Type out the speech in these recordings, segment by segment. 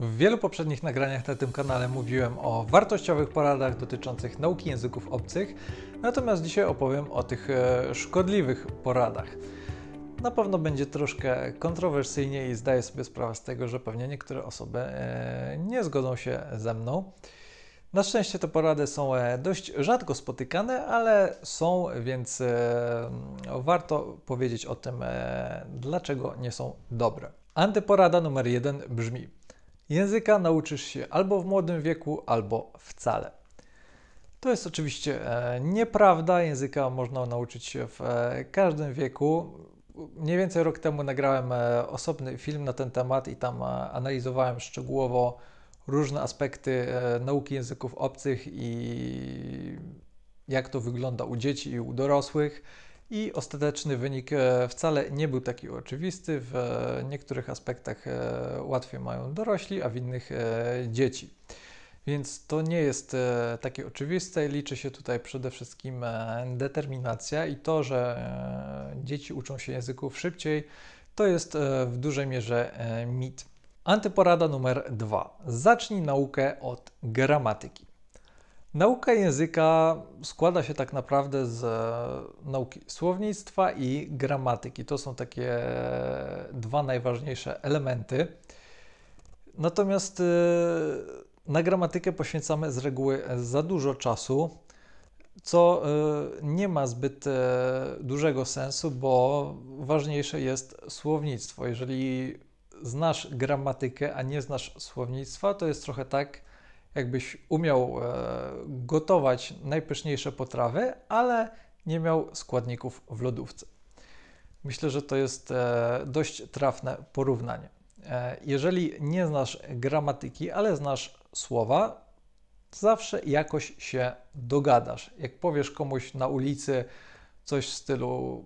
W wielu poprzednich nagraniach na tym kanale mówiłem o wartościowych poradach dotyczących nauki języków obcych, natomiast dzisiaj opowiem o tych e, szkodliwych poradach. Na pewno będzie troszkę kontrowersyjnie i zdaję sobie sprawę z tego, że pewnie niektóre osoby e, nie zgodzą się ze mną. Na szczęście te porady są e, dość rzadko spotykane, ale są, więc warto powiedzieć o tym, dlaczego nie są dobre. Antyporada numer jeden brzmi: Języka nauczysz się albo w młodym wieku, albo wcale. To jest oczywiście e, nieprawda. Języka można nauczyć się w e, każdym wieku. Mniej więcej rok temu nagrałem e, osobny film na ten temat i tam analizowałem szczegółowo różne aspekty nauki języków obcych i jak to wygląda u dzieci i u dorosłych. I ostateczny wynik e, wcale nie był taki oczywisty. W e, niektórych aspektach e, łatwiej mają dorośli, a w innych dzieci. Więc to nie jest takie oczywiste. Liczy się tutaj przede wszystkim determinacja i to, że dzieci uczą się języków szybciej, to jest w dużej mierze mit. Antyporada numer dwa. Zacznij naukę od gramatyki. Nauka języka składa się tak naprawdę z e, nauki słownictwa i gramatyki. To są takie dwa najważniejsze elementy. Natomiast e, na gramatykę poświęcamy z reguły za dużo czasu, co e, nie ma zbyt dużego sensu, bo ważniejsze jest słownictwo. Jeżeli znasz gramatykę, a nie znasz słownictwa, to jest trochę tak, jakbyś umiał e, gotować najpyszniejsze potrawy, ale nie miał składników w lodówce. Myślę, że to jest e, dość trafne porównanie. E, jeżeli nie znasz gramatyki, ale znasz słowa, zawsze jakoś się dogadasz. Jak powiesz komuś na ulicy coś w stylu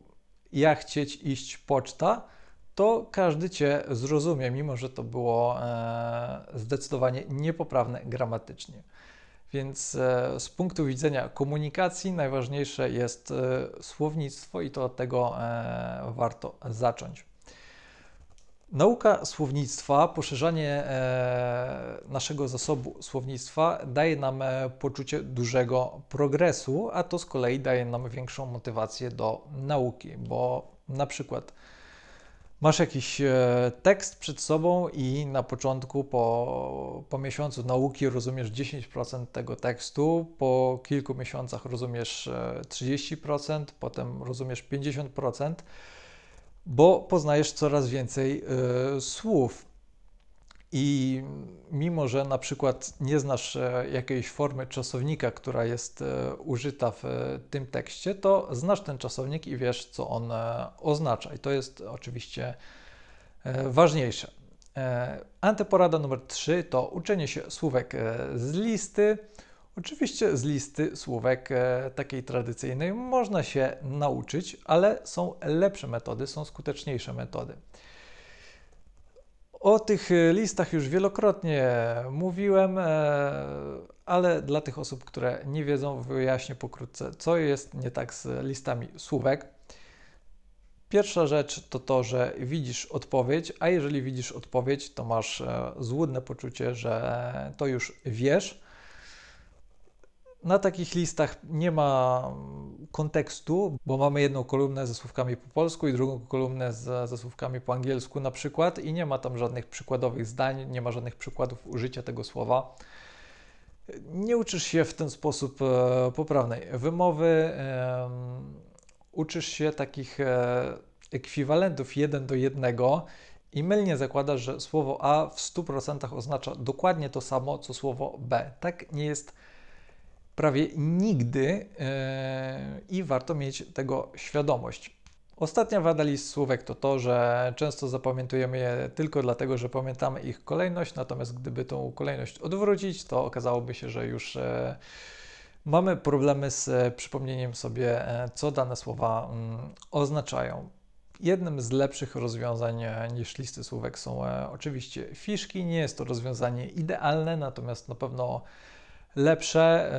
ja chcieć iść poczta, to każdy Cię zrozumie, mimo że to było e, zdecydowanie niepoprawne gramatycznie. Więc e, z punktu widzenia komunikacji najważniejsze jest e, słownictwo i to od tego warto zacząć. Nauka słownictwa, poszerzanie naszego zasobu słownictwa daje nam poczucie dużego progresu, a to z kolei daje nam większą motywację do nauki, bo na przykład Masz jakiś e, tekst przed sobą i na początku, po, po miesiącu nauki, rozumiesz 10% tego tekstu, po kilku miesiącach rozumiesz 30%, e, potem rozumiesz 50%, bo poznajesz coraz więcej y, słów. I mimo, że na przykład nie znasz e, jakiejś formy czasownika, która jest e, użyta w e, tym tekście, to znasz ten czasownik i wiesz, co on oznacza. I to jest oczywiście ważniejsze. Antyporada numer 3 to uczenie się słówek z listy. Oczywiście z listy słówek takiej tradycyjnej można się nauczyć, ale są lepsze metody, są skuteczniejsze metody. O tych e, listach już wielokrotnie mówiłem, e, ale dla tych osób, które nie wiedzą, wyjaśnię pokrótce, co jest nie tak z listami słówek. Pierwsza rzecz to to, że widzisz odpowiedź, a jeżeli widzisz odpowiedź, to masz e, złudne poczucie, że to już wiesz, na takich listach nie ma kontekstu, bo mamy jedną kolumnę ze słówkami po polsku i drugą kolumnę z, ze słówkami po angielsku na przykład i nie ma tam żadnych przykładowych zdań, nie ma żadnych przykładów użycia tego słowa. Nie uczysz się w ten sposób e, poprawnej wymowy, uczysz się takich e, ekwiwalentów jeden do jednego i mylnie zakładasz, że słowo A w 100% oznacza dokładnie to samo, co słowo B. Tak nie jest prawie nigdy e, i warto mieć tego świadomość. Ostatnia wada list słówek to to, że często zapamiętujemy je tylko dlatego, że pamiętamy ich kolejność, natomiast gdyby tą kolejność odwrócić, to okazałoby się, że już e, mamy problemy z przypomnieniem sobie, e, co dane słowa mm, oznaczają. Jednym z lepszych rozwiązań niż listy słówek są oczywiście fiszki. Nie jest to rozwiązanie idealne, natomiast na pewno lepsze.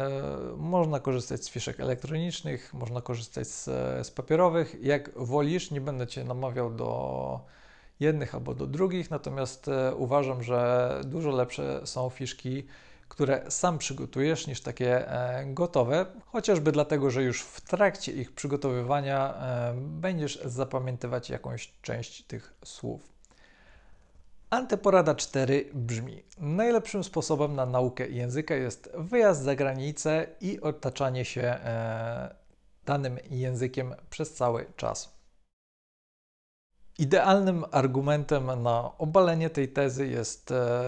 E, można korzystać z fiszek elektronicznych, można korzystać z, z papierowych. Jak wolisz, nie będę Cię namawiał do jednych albo do drugich, natomiast e, uważam, że dużo lepsze są fiszki, które sam przygotujesz, niż takie e, gotowe, chociażby dlatego, że już w trakcie ich przygotowywania e, będziesz zapamiętywać jakąś część tych słów. Antyporada 4 brzmi: Najlepszym sposobem na naukę języka jest wyjazd za granicę i otaczanie się danym językiem przez cały czas. Idealnym argumentem na obalenie tej tezy jest e,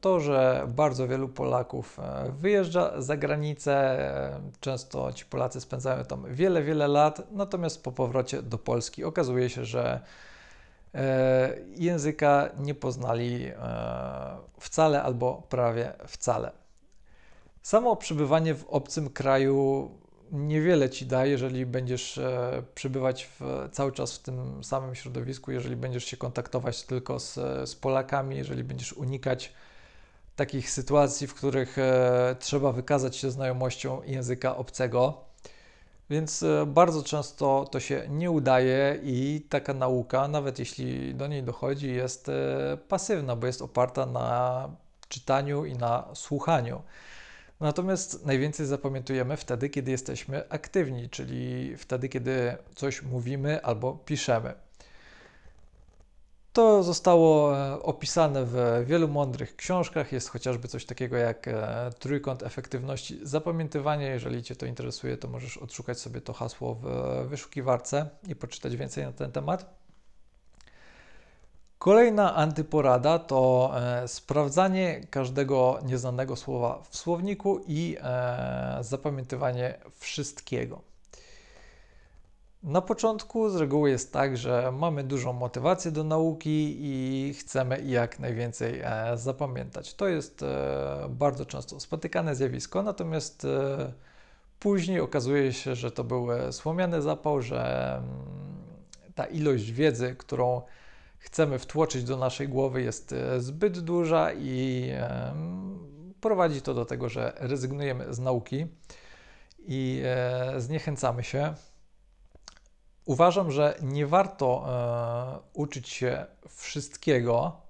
to, że bardzo wielu Polaków e, wyjeżdża za granicę. Często ci Polacy spędzają tam wiele, wiele lat, natomiast po powrocie do Polski okazuje się, że e, języka nie poznali wcale albo prawie wcale. Samo przebywanie w obcym kraju niewiele ci da, jeżeli będziesz e, przebywać w, cały czas w tym samym środowisku, jeżeli będziesz się kontaktować tylko z, z Polakami, jeżeli będziesz unikać takich sytuacji, w których e, trzeba wykazać się znajomością języka obcego. Więc e, bardzo często to się nie udaje i taka nauka, nawet jeśli do niej dochodzi, jest e, pasywna, bo jest oparta na czytaniu i na słuchaniu. Natomiast najwięcej zapamiętujemy wtedy, kiedy jesteśmy aktywni, czyli wtedy, kiedy coś mówimy albo piszemy. To zostało e, opisane w wielu mądrych książkach. Jest chociażby coś takiego jak e, trójkąt efektywności zapamiętywania. Jeżeli Cię to interesuje, to możesz odszukać sobie to hasło w wyszukiwarce i poczytać więcej na ten temat. Kolejna antyporada to e, sprawdzanie każdego nieznanego słowa w słowniku i e, zapamiętywanie wszystkiego. Na początku z reguły jest tak, że mamy dużą motywację do nauki i chcemy jak najwięcej e, zapamiętać. To jest e, bardzo często spotykane zjawisko, natomiast e, później okazuje się, że to był słomiany zapał, że mm, ta ilość wiedzy, którą chcemy wtłoczyć do naszej głowy jest zbyt duża i prowadzi to do tego, że rezygnujemy z nauki i zniechęcamy się. Uważam, że nie warto e, uczyć się wszystkiego,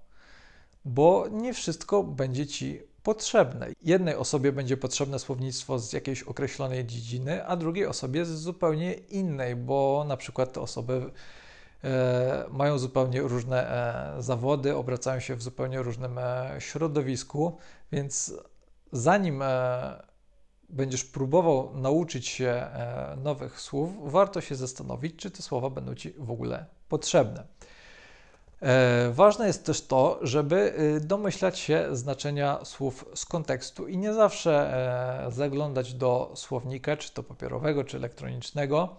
bo nie wszystko będzie ci potrzebne. Jednej osobie będzie potrzebne słownictwo z jakiejś określonej dziedziny, a drugiej osobie z zupełnie innej, bo na przykład te osoby E, mają zupełnie różne e, zawody, obracają się w zupełnie różnym e, środowisku, więc zanim będziesz próbował nauczyć się nowych słów, warto się zastanowić, czy te słowa będą ci w ogóle potrzebne. Ważne jest też to, żeby domyślać się znaczenia słów z kontekstu i nie zawsze zaglądać do słownika, czy to papierowego, czy elektronicznego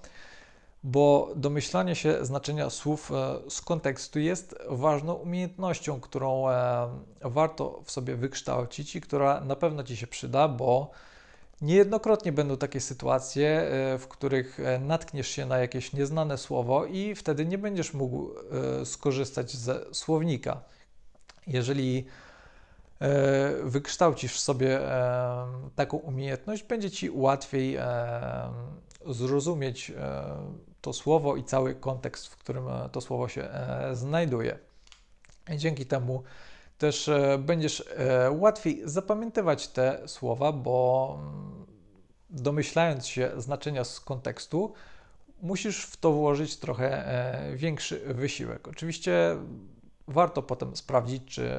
bo domyślanie się znaczenia słów e, z kontekstu jest ważną umiejętnością, którą e, warto w sobie wykształcić i która na pewno Ci się przyda, bo niejednokrotnie będą takie sytuacje, e, w których natkniesz się na jakieś nieznane słowo i wtedy nie będziesz mógł skorzystać ze słownika. Jeżeli wykształcisz sobie taką umiejętność, będzie Ci łatwiej zrozumieć to słowo i cały kontekst, w którym e, to słowo się e, znajduje. Dzięki temu też e, będziesz łatwiej zapamiętywać te słowa, bo mm, domyślając się znaczenia z kontekstu, musisz w to włożyć trochę większy wysiłek. Oczywiście warto potem sprawdzić, czy,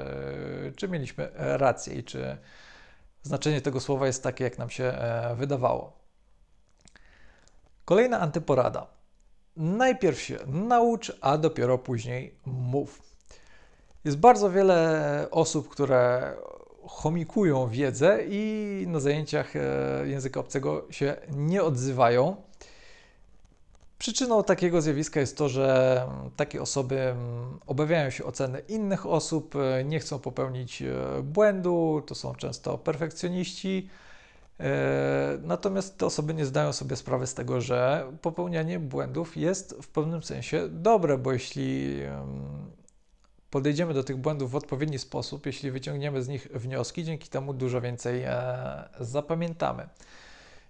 czy mieliśmy rację i czy znaczenie tego słowa jest takie, jak nam się wydawało. Kolejna antyporada. Najpierw się naucz, a dopiero później mów. Jest bardzo wiele osób, które chomikują wiedzę i na zajęciach e, języka obcego się nie odzywają. Przyczyną takiego zjawiska jest to, że takie osoby obawiają się oceny innych osób, e, nie chcą popełnić e, błędu, to są często perfekcjoniści natomiast te osoby nie zdają sobie sprawy z tego, że popełnianie błędów jest w pewnym sensie dobre, bo jeśli podejdziemy do tych błędów w odpowiedni sposób, jeśli wyciągniemy z nich wnioski, dzięki temu dużo więcej e, zapamiętamy.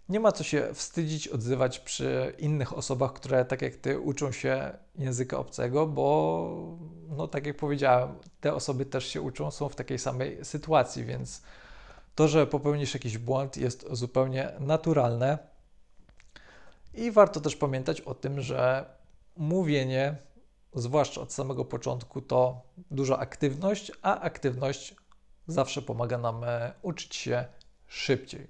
Nie ma co się wstydzić, odzywać przy innych osobach, które tak jak ty uczą się języka obcego, bo no tak jak powiedziałem, te osoby też się uczą, są w takiej samej sytuacji, więc to, że popełnisz jakiś błąd jest zupełnie naturalne. I warto też pamiętać o tym, że mówienie, zwłaszcza od samego początku, to duża aktywność, a aktywność zawsze pomaga nam e, uczyć się szybciej.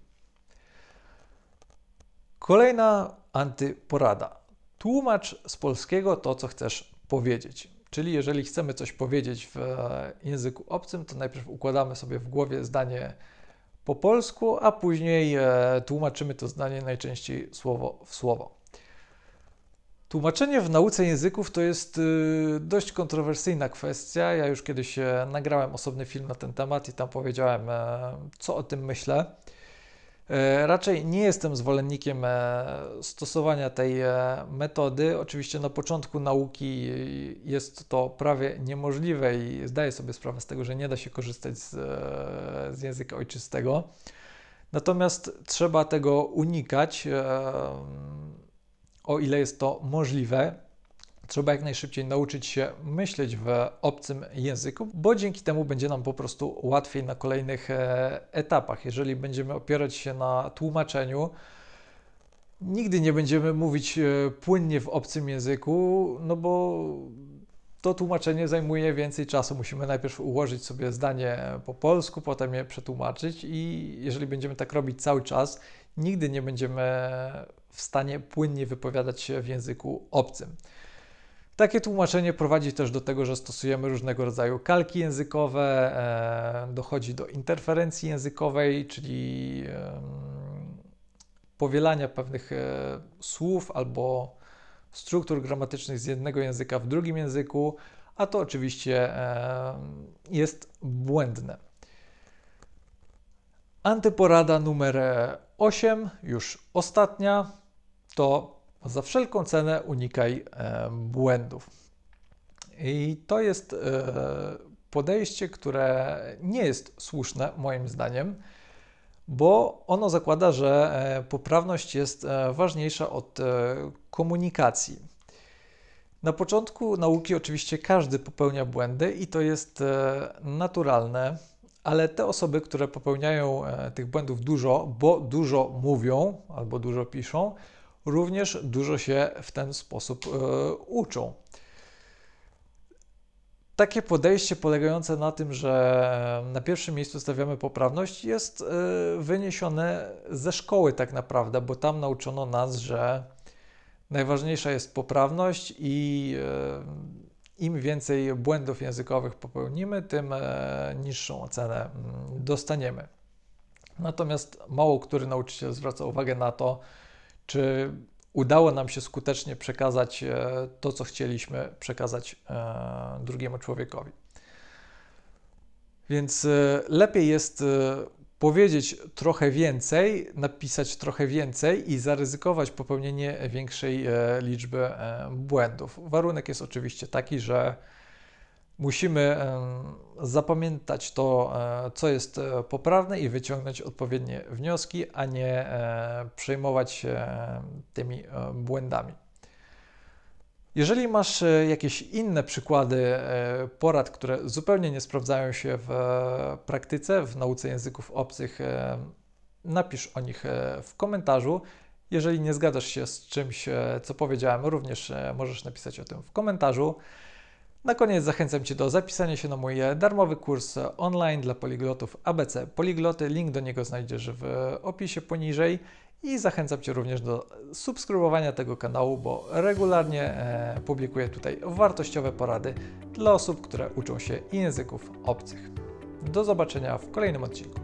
Kolejna antyporada. Tłumacz z polskiego to, co chcesz powiedzieć. Czyli jeżeli chcemy coś powiedzieć w e, języku obcym, to najpierw układamy sobie w głowie zdanie po polsku, a później e, tłumaczymy to zdanie najczęściej słowo w słowo. Tłumaczenie w nauce języków to jest y, dość kontrowersyjna kwestia. Ja już kiedyś e, nagrałem osobny film na ten temat i tam powiedziałem, co o tym myślę. E, raczej nie jestem zwolennikiem e, stosowania tej e, metody. Oczywiście na początku nauki jest to prawie niemożliwe i zdaję sobie sprawę z tego, że nie da się korzystać z, z języka ojczystego. Natomiast trzeba tego unikać, o ile jest to możliwe. Trzeba jak najszybciej nauczyć się myśleć w obcym języku, bo dzięki temu będzie nam po prostu łatwiej na kolejnych e, etapach. Jeżeli będziemy opierać się na tłumaczeniu, nigdy nie będziemy mówić e, płynnie w obcym języku, no bo to tłumaczenie zajmuje więcej czasu. Musimy najpierw ułożyć sobie zdanie po polsku, potem je przetłumaczyć, i jeżeli będziemy tak robić cały czas, nigdy nie będziemy w stanie płynnie wypowiadać się w języku obcym. Takie tłumaczenie prowadzi też do tego, że stosujemy różnego rodzaju kalki językowe, e, dochodzi do interferencji językowej, czyli powielania pewnych e, słów albo struktur gramatycznych z jednego języka w drugim języku, a to oczywiście jest błędne. Antyporada numer 8, już ostatnia, to za wszelką cenę unikaj e, błędów. I to jest e, podejście, które nie jest słuszne, moim zdaniem, bo ono zakłada, że e, poprawność jest ważniejsza od komunikacji. Na początku nauki oczywiście każdy popełnia błędy i to jest naturalne, ale te osoby, które popełniają tych błędów dużo, bo dużo mówią albo dużo piszą, również dużo się w ten sposób e, uczą. Takie podejście polegające na tym, że na pierwszym miejscu stawiamy poprawność, jest e, wyniesione ze szkoły tak naprawdę, bo tam nauczono nas, że najważniejsza jest poprawność i e, im więcej błędów językowych popełnimy, tym niższą ocenę mm, dostaniemy. Natomiast mało który nauczyciel zwraca uwagę na to, czy udało nam się skutecznie przekazać e, to, co chcieliśmy przekazać e, drugiemu człowiekowi. Więc e, lepiej jest powiedzieć trochę więcej, napisać trochę więcej i zaryzykować popełnienie większej liczby błędów. Warunek jest oczywiście taki, że Musimy zapamiętać to, e, co jest e, poprawne i wyciągnąć odpowiednie wnioski, a nie e, przejmować się tymi błędami. Jeżeli masz jakieś inne przykłady porad, które zupełnie nie sprawdzają się w praktyce, w nauce języków obcych, napisz o nich w komentarzu. Jeżeli nie zgadzasz się z czymś, co powiedziałem, również możesz napisać o tym w komentarzu. Na koniec zachęcam Cię do zapisania się na mój darmowy kurs online dla poliglotów ABC Poligloty. Link do niego znajdziesz w opisie poniżej. I zachęcam Cię również do subskrybowania tego kanału, bo regularnie e, publikuję tutaj wartościowe porady dla osób, które uczą się języków obcych. Do zobaczenia w kolejnym odcinku.